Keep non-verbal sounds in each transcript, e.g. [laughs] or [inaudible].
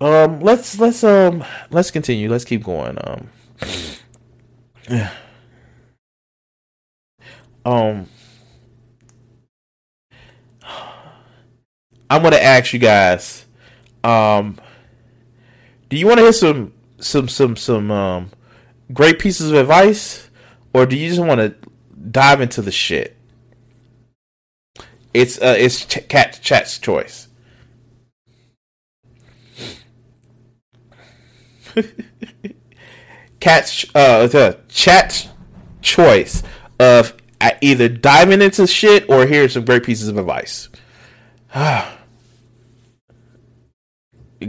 um let's let's um let's continue. Let's keep going. Um [sighs] um I'm gonna ask you guys, um do you wanna hear some some some some um great pieces of advice or do you just wanna dive into the shit? It's uh, it's ch- cat chat's choice. [laughs] Cat's uh the chat choice of uh, either diving into shit or hearing some great pieces of advice. [sighs]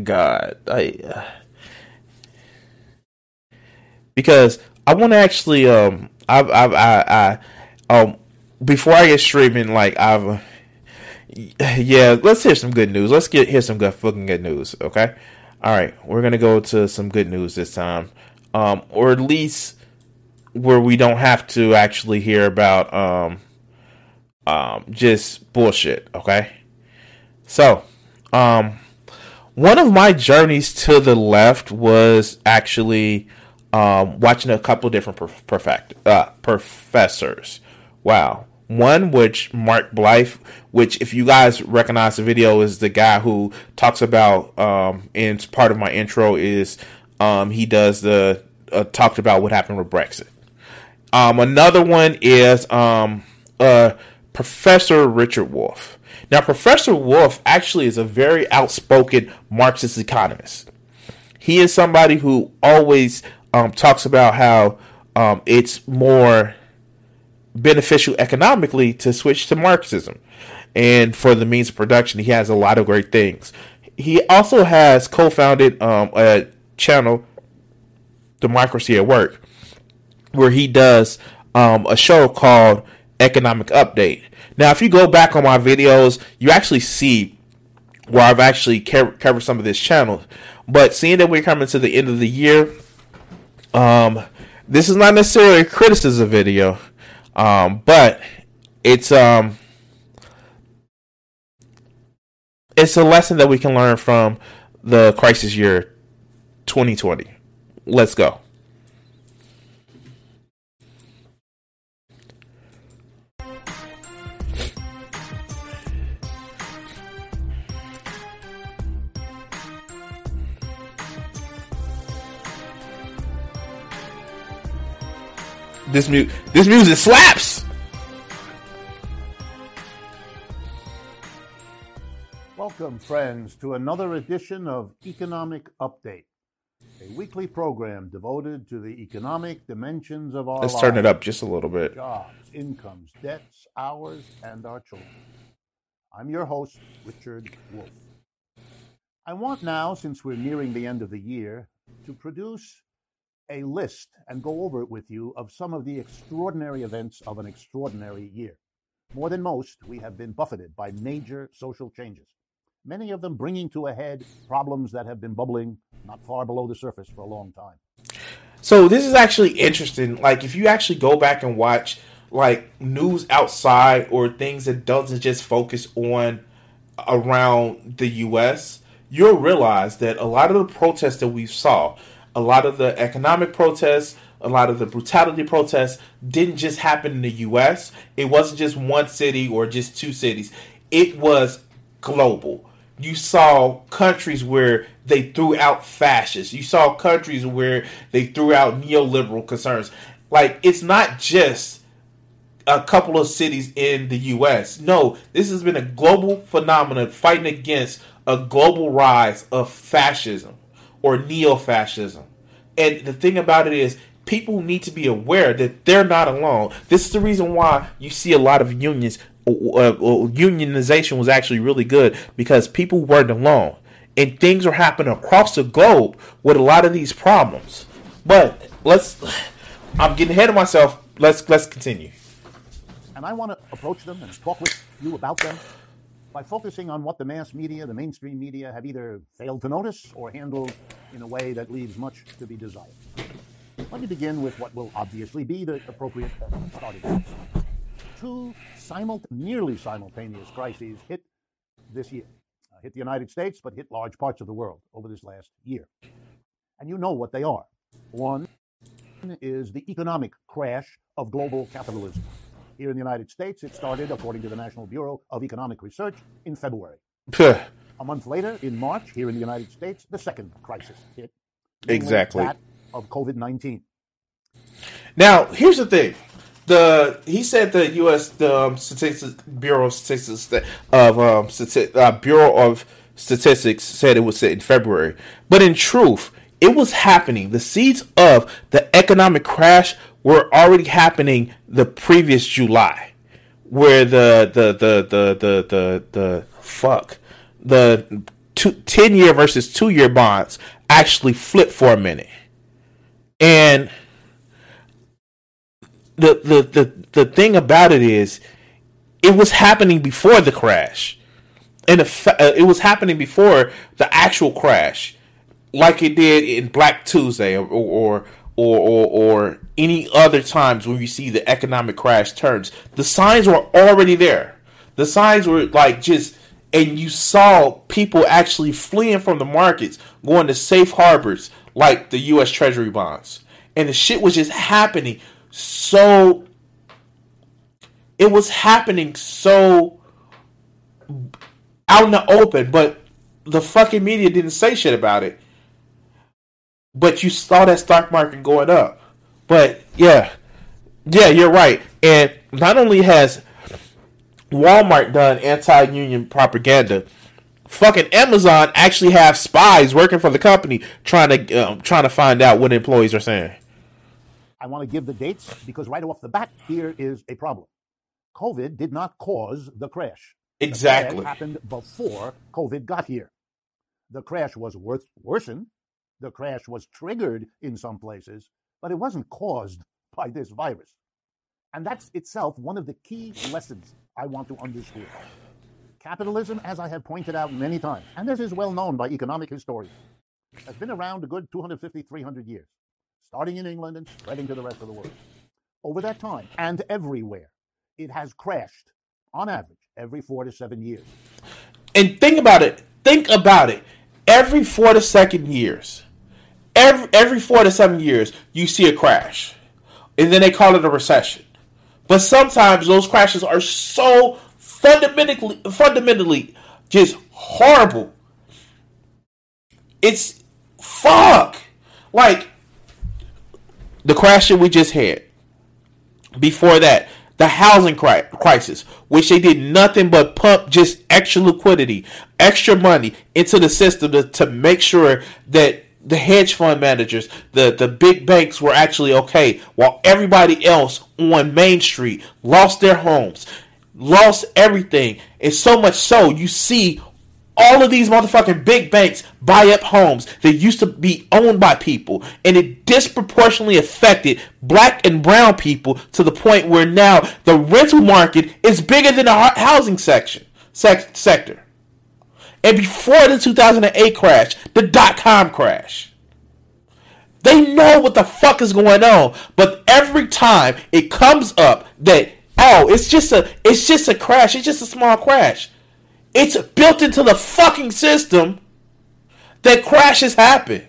God, I uh, because I want to actually um I've I've I, I um before I get streaming like I've [sighs] yeah, let's hear some good news. Let's get hear some good fucking good news. Okay, all right, we're gonna go to some good news this time, um, or at least where we don't have to actually hear about um, um, just bullshit. Okay, so um, one of my journeys to the left was actually um, watching a couple different perfect uh, professors. Wow, one which Mark Blyth, which if you guys recognize the video, is the guy who talks about um in part of my intro is um he does the uh, talked about what happened with Brexit. Um another one is um uh Professor Richard Wolff. Now Professor Wolff actually is a very outspoken Marxist economist. He is somebody who always um talks about how um it's more beneficial economically to switch to Marxism. And for the means of production, he has a lot of great things. He also has co founded um, a channel, Democracy at Work, where he does um, a show called Economic Update. Now, if you go back on my videos, you actually see where I've actually covered some of this channel. But seeing that we're coming to the end of the year, um, this is not necessarily a criticism video. Um, but it's um it's a lesson that we can learn from the crisis year 2020. Let's go. This mu- this music slaps. Welcome, friends, to another edition of Economic Update, a weekly program devoted to the economic dimensions of our Let's lives. turn it up just a little bit. Jobs, incomes, debts, ours, and our children. I'm your host, Richard Wolff. I want now, since we're nearing the end of the year, to produce a list and go over it with you of some of the extraordinary events of an extraordinary year. More than most, we have been buffeted by major social changes, many of them bringing to a head problems that have been bubbling not far below the surface for a long time. So this is actually interesting. Like if you actually go back and watch like news outside or things that doesn't just focus on around the US, you'll realize that a lot of the protests that we saw, a lot of the economic protests, a lot of the brutality protests didn't just happen in the US. It wasn't just one city or just two cities. It was global. you saw countries where they threw out fascists. You saw countries where they threw out neoliberal concerns. Like it's not just a couple of cities in the US. No, this has been a global phenomenon fighting against a global rise of fascism or neo-fascism. And the thing about it is people need to be aware that they're not alone. This is the reason why you see a lot of unions uh, uh, unionization was actually really good because people weren't alone and things are happening across the globe with a lot of these problems. But let's I'm getting ahead of myself. Let's let's continue. And I want to approach them and talk with you about them by focusing on what the mass media, the mainstream media, have either failed to notice or handled in a way that leaves much to be desired. Let me begin with what will obviously be the appropriate starting place. Two simul- nearly simultaneous crises hit this year. Uh, hit the United States, but hit large parts of the world over this last year. And you know what they are. One is the economic crash of global capitalism. Here in the United States, it started, according to the National Bureau of Economic Research, in February. A month later, in March, here in the United States, the second crisis hit. Exactly. That of COVID 19. Now, here's the thing. The he said the U.S. the um, Statistics Bureau of Statistics of um, Stati- uh, Bureau of Statistics said it was in February, but in truth, it was happening. The seeds of the economic crash were already happening the previous July, where the the the the the the, the fuck the two, 10 year versus two year bonds actually flipped for a minute, and the the the the thing about it is, it was happening before the crash, and uh, it was happening before the actual crash, like it did in Black Tuesday or or or or, or any other times when you see the economic crash turns. The signs were already there. The signs were like just. And you saw people actually fleeing from the markets, going to safe harbors like the U.S. Treasury bonds, and the shit was just happening so it was happening so out in the open, but the fucking media didn't say shit about it. But you saw that stock market going up. But yeah, yeah, you're right. And not only has Walmart done anti-union propaganda, fucking Amazon actually have spies working for the company trying to um, trying to find out what employees are saying. I want to give the dates because right off the bat, here is a problem. COVID did not cause the crash. Exactly. The crash happened before COVID got here. The crash was worth worsened. The crash was triggered in some places, but it wasn't caused [laughs] by this virus. And that's itself one of the key lessons I want to underscore. Capitalism, as I have pointed out many times, and this is well known by economic historians, has been around a good 250, 300 years starting in England and spreading to the rest of the world. Over that time, and everywhere, it has crashed on average every four to seven years. And think about it. Think about it. Every four to seven years, every every four to seven years, you see a crash, and then they call it a recession. But sometimes those crashes are so fundamentally, fundamentally, just horrible. It's fuck. Like the crash that we just had. Before that, the housing crisis, which they did nothing but pump just extra liquidity, extra money into the system to, to make sure that the hedge fund managers, the, the big banks were actually okay, while everybody else on Main Street lost their homes, lost everything. And so much so, you see all of these motherfucking big banks buy up homes that used to be owned by people, and it disproportionately affected black and brown people to the point where now the rental market is bigger than the housing section sec- sector. And before the 2008 crash, the dot com crash. They know what the fuck is going on, but every time it comes up that oh, it's just a it's just a crash, it's just a small crash it's built into the fucking system that crashes happen.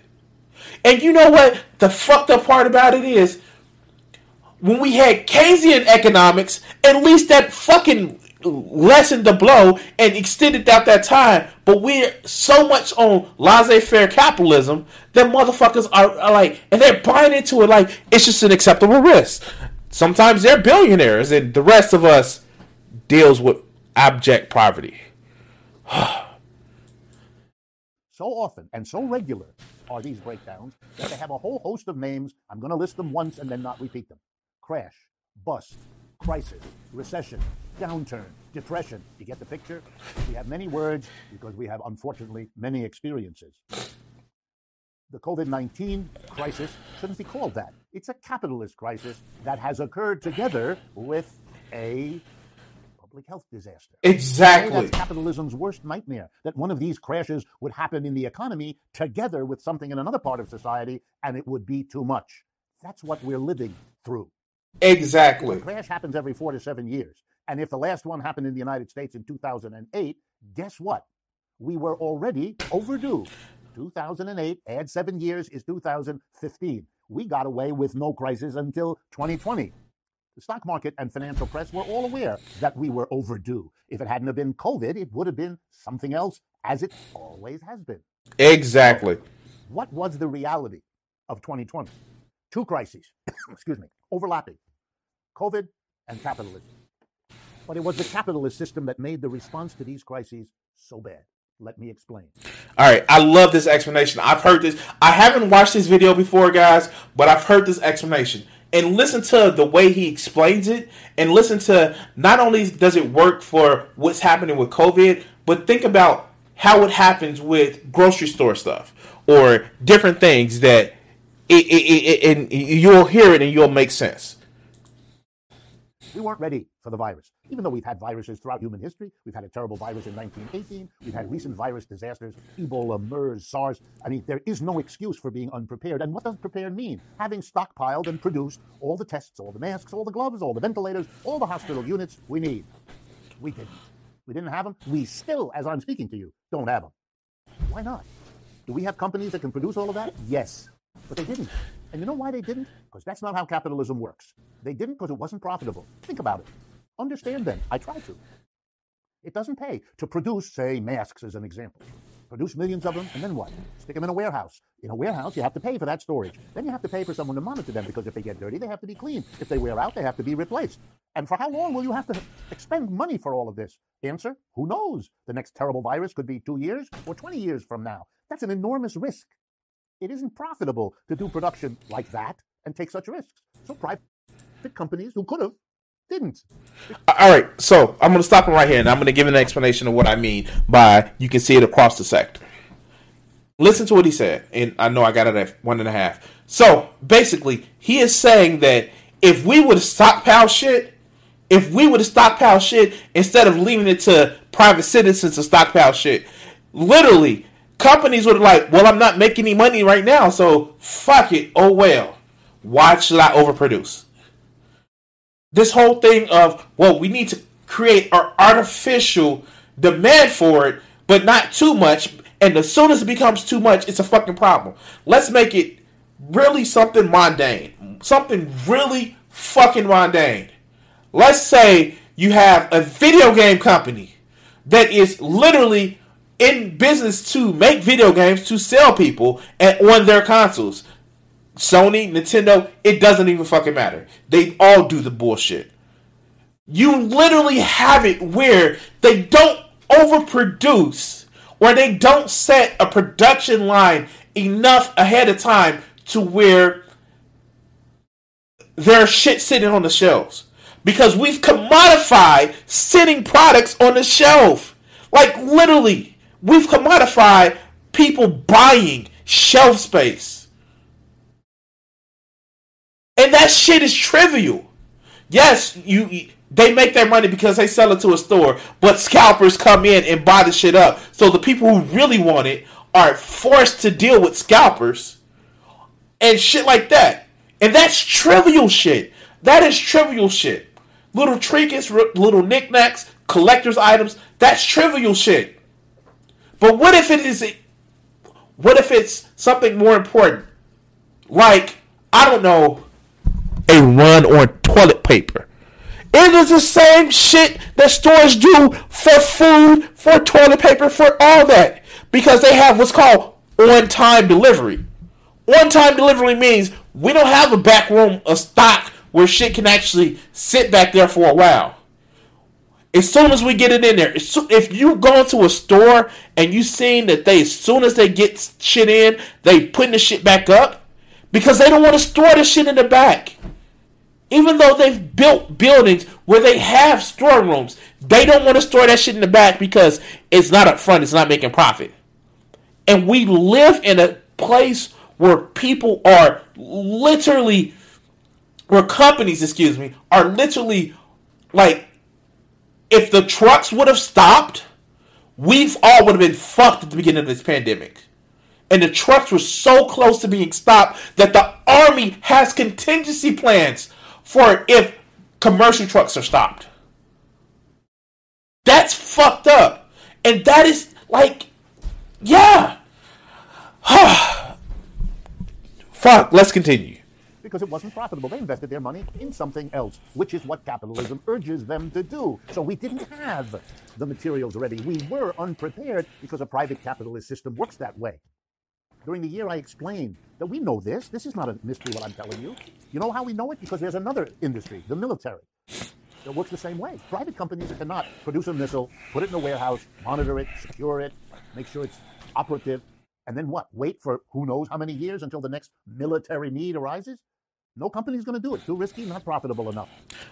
And you know what? The fucked up part about it is when we had Keynesian economics, at least that fucking lessened the blow and extended out that time. But we're so much on laissez-faire capitalism that motherfuckers are, are, like, and they're buying into it like it's just an acceptable risk. Sometimes they're billionaires, and the rest of us deals with abject poverty. so often and so regular are these breakdowns that they have a whole host of names. I'm going to list them once and then not repeat them crash, bust, crisis, recession, downturn, depression. You get the picture? We have many words because we have, unfortunately, many experiences. The COVID 19 crisis shouldn't be called that. It's a capitalist crisis that has occurred together with a public health disaster. Exactly. That's capitalism's worst nightmare. That one of these crashes would happen in the economy together with something in another part of society, and it would be too much. That's what we're living through. Exactly. A crash happens every four to seven years. And if the last one happened in the United States in 2008, guess what? We were already overdue. 2008, add seven years, is 2015. We got away with no crisis until 2020. The stock market and financial press were all aware that we were overdue. If it hadn't have been COVID, it would have been something else, as it always has been. Exactly. What was the reality of 2020? Two crises, [coughs] excuse me, overlapping COVID and capitalism. But it was the capitalist system that made the response to these crises so bad. Let me explain. All right, I love this explanation. I've heard this. I haven't watched this video before, guys, but I've heard this explanation. And listen to the way he explains it, and listen to not only does it work for what's happening with COVID, but think about how it happens with grocery store stuff or different things that it, it, it, and you'll hear it and you'll make sense. We weren't ready for the virus. Even though we've had viruses throughout human history, we've had a terrible virus in 1918, we've had recent virus disasters, Ebola, MERS, SARS. I mean, there is no excuse for being unprepared. And what does prepared mean? Having stockpiled and produced all the tests, all the masks, all the gloves, all the ventilators, all the hospital units we need. We didn't. We didn't have them. We still, as I'm speaking to you, don't have them. Why not? Do we have companies that can produce all of that? Yes. But they didn't. And you know why they didn't? Because that's not how capitalism works. They didn't because it wasn't profitable. Think about it. Understand then. I try to. It doesn't pay to produce, say, masks as an example. Produce millions of them, and then what? Stick them in a warehouse. In a warehouse, you have to pay for that storage. Then you have to pay for someone to monitor them because if they get dirty, they have to be cleaned. If they wear out, they have to be replaced. And for how long will you have to expend money for all of this? Answer Who knows? The next terrible virus could be two years or 20 years from now. That's an enormous risk. It isn't profitable to do production like that and take such risks. So private companies who could have didn't. All right, so I'm going to stop him right here, and I'm going to give an explanation of what I mean by you can see it across the sector. Listen to what he said, and I know I got it at one and a half. So basically, he is saying that if we would stockpile shit, if we would stockpile shit instead of leaving it to private citizens to stockpile shit, literally companies would like, well, I'm not making any money right now, so fuck it. Oh well. Why should I overproduce? This whole thing of, well, we need to create our artificial demand for it, but not too much. And as soon as it becomes too much, it's a fucking problem. Let's make it really something mundane. Something really fucking mundane. Let's say you have a video game company that is literally in business to make video games to sell people and on their consoles. Sony, Nintendo, it doesn't even fucking matter. They all do the bullshit. You literally have it where they don't overproduce or they don't set a production line enough ahead of time to where there's shit sitting on the shelves. Because we've commodified sitting products on the shelf. Like literally. We've commodified people buying shelf space. And that shit is trivial. Yes, you they make their money because they sell it to a store, but scalpers come in and buy the shit up. So the people who really want it are forced to deal with scalpers and shit like that. And that's trivial shit. That is trivial shit. Little trinkets, little knickknacks, collector's items, that's trivial shit. But what if it is what if it's something more important? Like, I don't know, a run on toilet paper. It is the same shit that stores do for food, for toilet paper, for all that. Because they have what's called on time delivery. On time delivery means we don't have a back room of stock where shit can actually sit back there for a while. As soon as we get it in there, if you go into a store and you seen that they, as soon as they get shit in, they putting the shit back up because they don't want to store the shit in the back. Even though they've built buildings where they have storerooms, they don't want to store that shit in the back because it's not up front, it's not making profit. And we live in a place where people are literally, where companies, excuse me, are literally like, if the trucks would have stopped, we've all would have been fucked at the beginning of this pandemic. And the trucks were so close to being stopped that the army has contingency plans for if commercial trucks are stopped. That's fucked up. And that is like, yeah. [sighs] Fuck, let's continue. Because it wasn't profitable. They invested their money in something else, which is what capitalism urges them to do. So we didn't have the materials ready. We were unprepared because a private capitalist system works that way. During the year, I explained that we know this. This is not a mystery what I'm telling you. You know how we know it? Because there's another industry, the military, that works the same way. Private companies cannot produce a missile, put it in a warehouse, monitor it, secure it, make sure it's operative, and then what? Wait for who knows how many years until the next military need arises? No company's going to do it. Too risky, not profitable enough.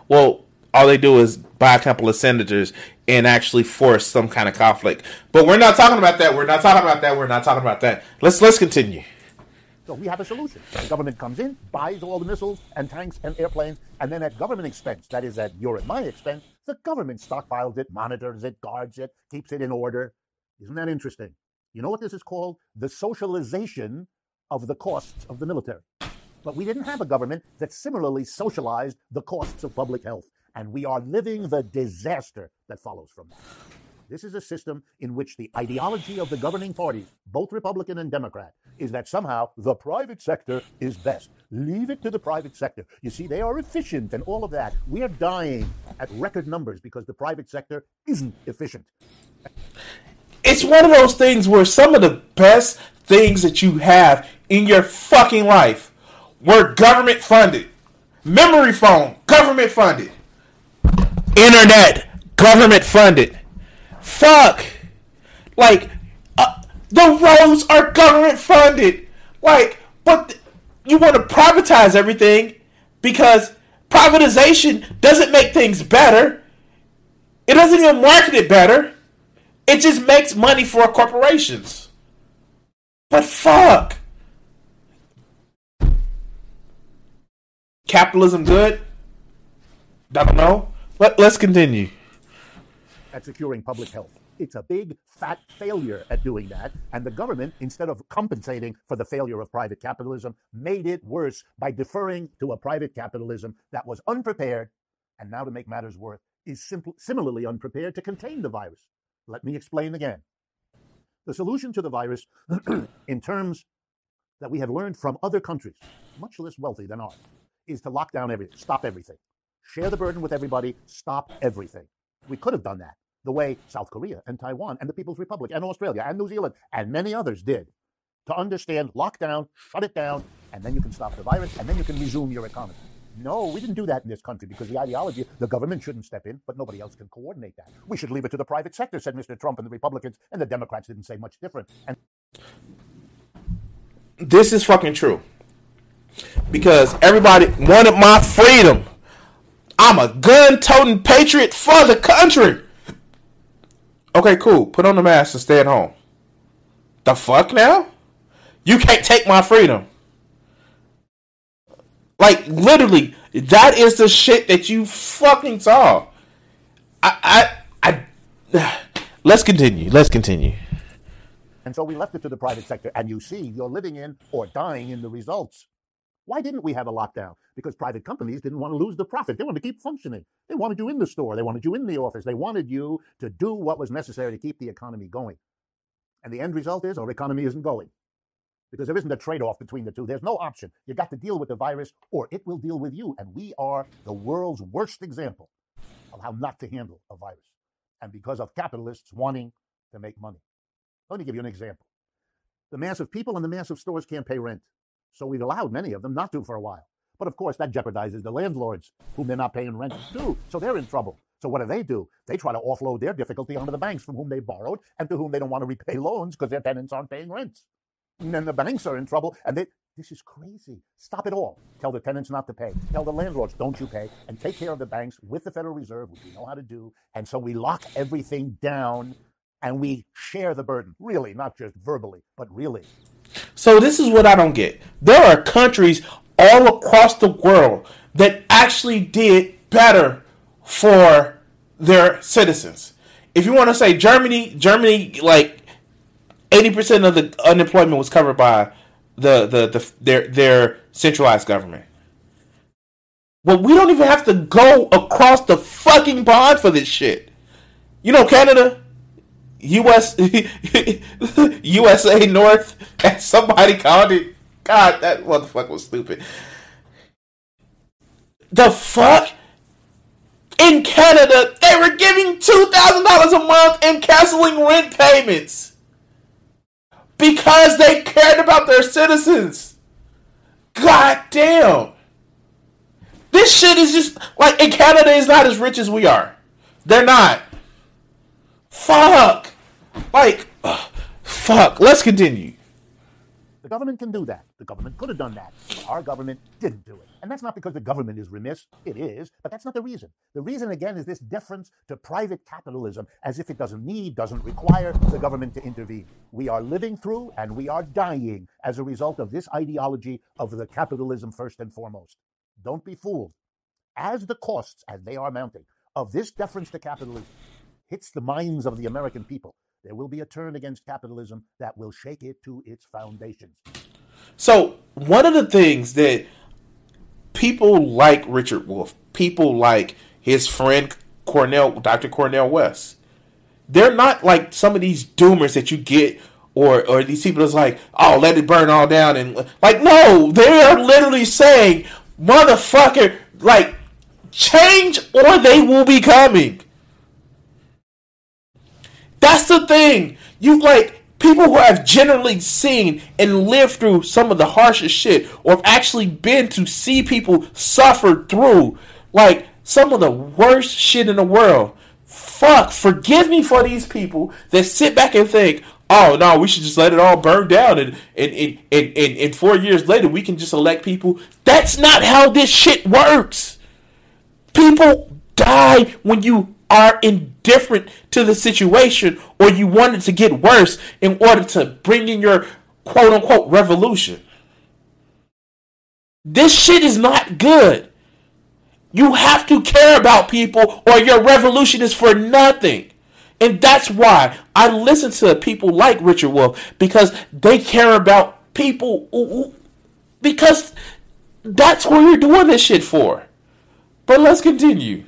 Well, all they do is buy a couple of senators and actually force some kind of conflict. But we're not talking about that. We're not talking about that. We're not talking about that. Let's let's continue. So we have a solution. The government comes in, buys all the missiles and tanks and airplanes, and then at government expense, that is at your and my expense, the government stockpiles it, monitors it, guards it, keeps it in order. Isn't that interesting? You know what this is called? The socialization of the costs of the military. But we didn't have a government that similarly socialized the costs of public health and we are living the disaster that follows from that. This is a system in which the ideology of the governing parties, both Republican and Democrat, is that somehow the private sector is best. Leave it to the private sector. You see, they are efficient and all of that. We are dying at record numbers because the private sector isn't efficient. It's one of those things where some of the best things that you have in your fucking life were government funded. Memory foam, government funded. Internet, government funded. Fuck. Like, uh, the roads are government funded. Like, but th- you want to privatize everything because privatization doesn't make things better. It doesn't even market it better. It just makes money for corporations. But fuck. Capitalism good? I don't know. Let, let's continue. At securing public health. It's a big, fat failure at doing that. And the government, instead of compensating for the failure of private capitalism, made it worse by deferring to a private capitalism that was unprepared, and now to make matters worse, is simple, similarly unprepared to contain the virus. Let me explain again. The solution to the virus, [clears throat] in terms that we have learned from other countries, much less wealthy than ours, is to lock down everything, stop everything share the burden with everybody, stop everything. We could have done that the way South Korea and Taiwan and the People's Republic and Australia and New Zealand and many others did to understand lockdown, shut it down, and then you can stop the virus and then you can resume your economy. No, we didn't do that in this country because the ideology, the government shouldn't step in, but nobody else can coordinate that. We should leave it to the private sector, said Mr. Trump and the Republicans, and the Democrats didn't say much different. And this is fucking true. Because everybody wanted my freedom. I'm a gun toting patriot for the country. Okay, cool. Put on the mask and stay at home. The fuck now? You can't take my freedom. Like literally, that is the shit that you fucking saw. I I I [sighs] let's continue. Let's continue. And so we left it to the private sector, and you see you're living in or dying in the results. Why didn't we have a lockdown? Because private companies didn't want to lose the profit. They wanted to keep functioning. They wanted you in the store. They wanted you in the office. They wanted you to do what was necessary to keep the economy going. And the end result is our economy isn't going because there isn't a trade off between the two. There's no option. You've got to deal with the virus or it will deal with you. And we are the world's worst example of how not to handle a virus, and because of capitalists wanting to make money. Let me give you an example. The mass of people in the mass of stores can't pay rent. So we've allowed many of them not to for a while. But of course, that jeopardizes the landlords, whom they're not paying rent to. So they're in trouble. So what do they do? They try to offload their difficulty onto the banks from whom they borrowed and to whom they don't want to repay loans because their tenants aren't paying rents. And then the banks are in trouble and they this is crazy. Stop it all. Tell the tenants not to pay. Tell the landlords, don't you pay. And take care of the banks with the Federal Reserve, which we know how to do. And so we lock everything down and we share the burden. Really, not just verbally, but really. So this is what I don't get. There are countries all across the world that actually did better for their citizens. If you want to say Germany, Germany like 80% of the unemployment was covered by the, the, the their their centralized government. Well, we don't even have to go across the fucking pond for this shit. You know, Canada, US, [laughs] USA North, [laughs] somebody called it. God, that motherfucker was stupid. The fuck? In Canada, they were giving $2,000 a month and canceling rent payments because they cared about their citizens. God damn. This shit is just like in Canada is not as rich as we are. They're not. Fuck. Like, ugh, fuck. Let's continue. The government can do that. The government could have done that. Our government didn't do it. And that's not because the government is remiss. It is, but that's not the reason. The reason, again, is this deference to private capitalism as if it doesn't need, doesn't require the government to intervene. We are living through and we are dying as a result of this ideology of the capitalism first and foremost. Don't be fooled. As the costs, as they are mounting, of this deference to capitalism hits the minds of the American people, there will be a turn against capitalism that will shake it to its foundations. So, one of the things that people like Richard Wolff, people like his friend Cornel, Dr. Cornel West, they're not like some of these doomers that you get or or these people that's like, oh, let it burn all down and like no, they are literally saying, motherfucker, like change or they will be coming. That's the thing. You like people who have generally seen and lived through some of the harshest shit or have actually been to see people suffer through like some of the worst shit in the world. Fuck, forgive me for these people that sit back and think, oh no, we should just let it all burn down and and, and, and, and, and four years later we can just elect people. That's not how this shit works. People die when you are indifferent to the situation or you want it to get worse in order to bring in your quote unquote revolution. This shit is not good. You have to care about people or your revolution is for nothing. And that's why I listen to people like Richard Wolff because they care about people because that's what you're doing this shit for. But let's continue.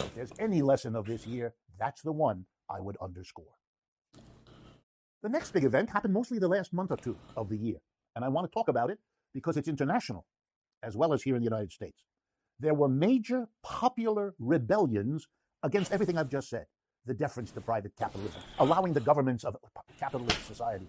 If there's any lesson of this year, that's the one I would underscore. The next big event happened mostly the last month or two of the year, and I want to talk about it because it's international as well as here in the United States. There were major popular rebellions against everything I've just said the deference to private capitalism, allowing the governments of uh, capitalist societies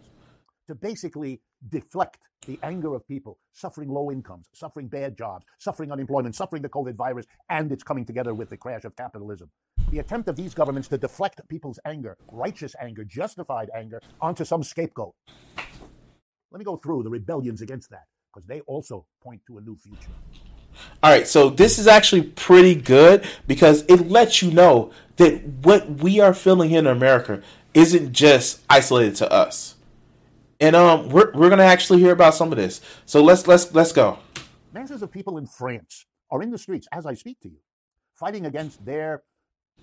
to basically deflect the anger of people suffering low incomes, suffering bad jobs, suffering unemployment, suffering the COVID virus, and it's coming together with the crash of capitalism. The attempt of these governments to deflect people's anger, righteous anger, justified anger, onto some scapegoat. Let me go through the rebellions against that, because they also point to a new future. All right, so this is actually pretty good because it lets you know that what we are feeling in America isn't just isolated to us and um, we're we're gonna actually hear about some of this. So let's let's let's go. Masses of people in France are in the streets as I speak to you, fighting against their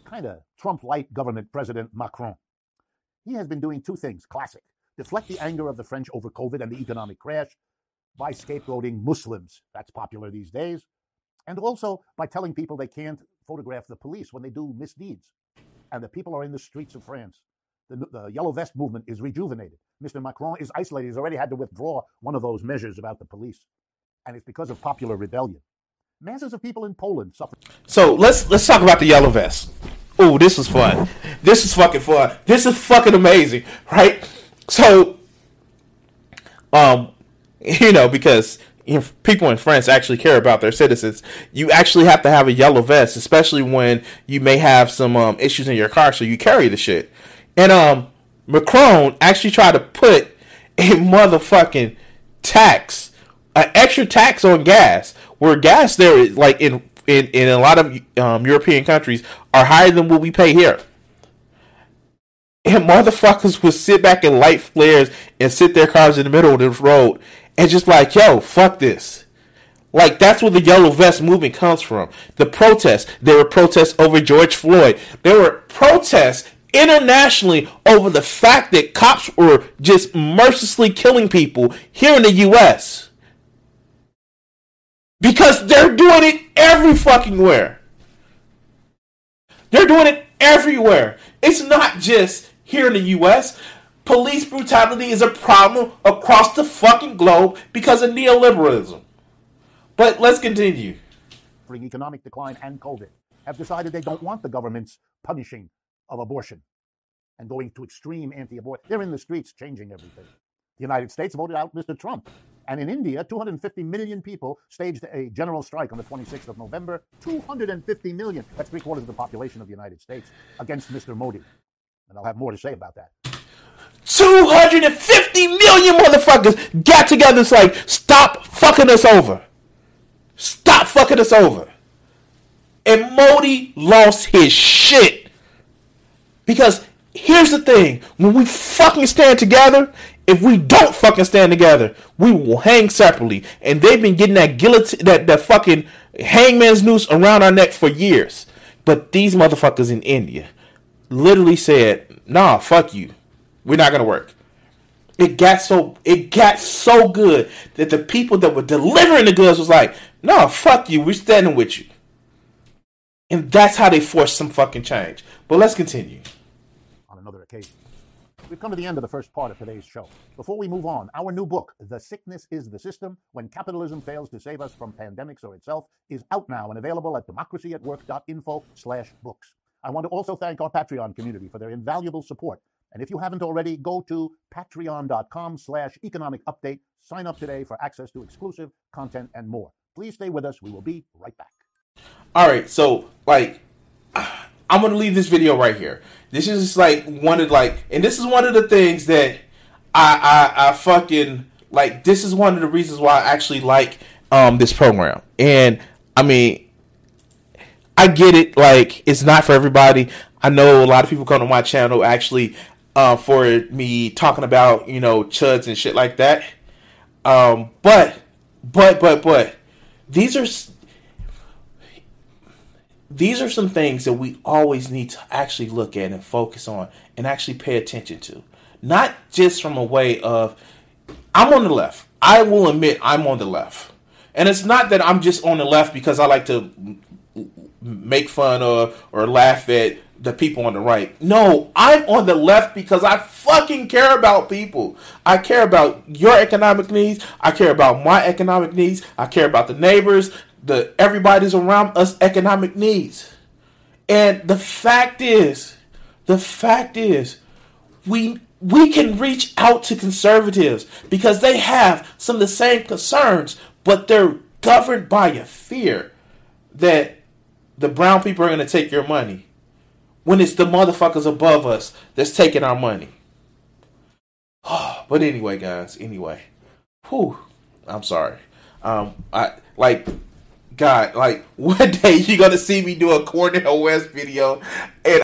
kind of Trump-like government, President Macron. He has been doing two things, classic: deflect the anger of the French over COVID and the economic crash by scapegoating Muslims. That's popular these days, and also by telling people they can't photograph the police when they do misdeeds, and the people are in the streets of France the, the yellow vest movement is rejuvenated. Mr. Macron is isolated. He's already had to withdraw one of those measures about the police. And it's because of popular rebellion. Masses of people in Poland suffer. So let's let's talk about the yellow vest. Oh, this is fun. This is fucking fun. This is fucking amazing, right? So, um, [laughs] you know, because if people in France actually care about their citizens, you actually have to have a yellow vest, especially when you may have some um, issues in your car, so you carry the shit. And um, Macron actually tried to put a motherfucking tax, an extra tax on gas, where gas there is like in in, in a lot of um, European countries are higher than what we pay here. And motherfuckers would sit back and light flares and sit their cars in the middle of the road and just like, yo, fuck this. Like that's where the yellow vest movement comes from. The protests. There were protests over George Floyd. There were protests internationally over the fact that cops were just mercilessly killing people here in the US. Because they're doing it every fucking where. They're doing it everywhere. It's not just here in the US. Police brutality is a problem across the fucking globe because of neoliberalism. But let's continue. Economic decline and COVID have decided they don't want the government's punishing of abortion and going to extreme anti abortion. They're in the streets changing everything. The United States voted out Mr. Trump. And in India, 250 million people staged a general strike on the 26th of November. 250 million. That's three quarters of the population of the United States against Mr. Modi. And I'll have more to say about that. 250 million motherfuckers got together. It's like, stop fucking us over. Stop fucking us over. And Modi lost his shit. Because here's the thing when we fucking stand together, if we don't fucking stand together, we will hang separately. And they've been getting that guillotine, that, that fucking hangman's noose around our neck for years. But these motherfuckers in India literally said, nah, fuck you. We're not gonna work. It got so it got so good that the people that were delivering the goods was like, no, fuck you, we're standing with you. And that's how they forced some fucking change. But let's continue. On another occasion. We've come to the end of the first part of today's show. Before we move on, our new book, The Sickness is the System When Capitalism Fails to Save Us from Pandemics or Itself, is out now and available at democracyatwork.info slash books. I want to also thank our Patreon community for their invaluable support. And if you haven't already, go to patreon.com slash economic update. Sign up today for access to exclusive content and more. Please stay with us. We will be right back. All right, so like I'm gonna leave this video right here. This is like one of like, and this is one of the things that I I, I fucking like. This is one of the reasons why I actually like um this program. And I mean, I get it. Like, it's not for everybody. I know a lot of people come to my channel actually uh, for me talking about you know chuds and shit like that. Um, but but but but these are these are some things that we always need to actually look at and focus on and actually pay attention to. Not just from a way of, I'm on the left. I will admit I'm on the left. And it's not that I'm just on the left because I like to make fun or, or laugh at the people on the right. No, I'm on the left because I fucking care about people. I care about your economic needs. I care about my economic needs. I care about the neighbors, the everybody's around us economic needs. And the fact is, the fact is, we we can reach out to conservatives because they have some of the same concerns, but they're governed by a fear that the brown people are going to take your money when it's the motherfuckers above us that's taking our money. [sighs] but anyway, guys, anyway, whew, I'm sorry. Um, I like God, like [laughs] one day you're gonna see me do a Cornel West video, and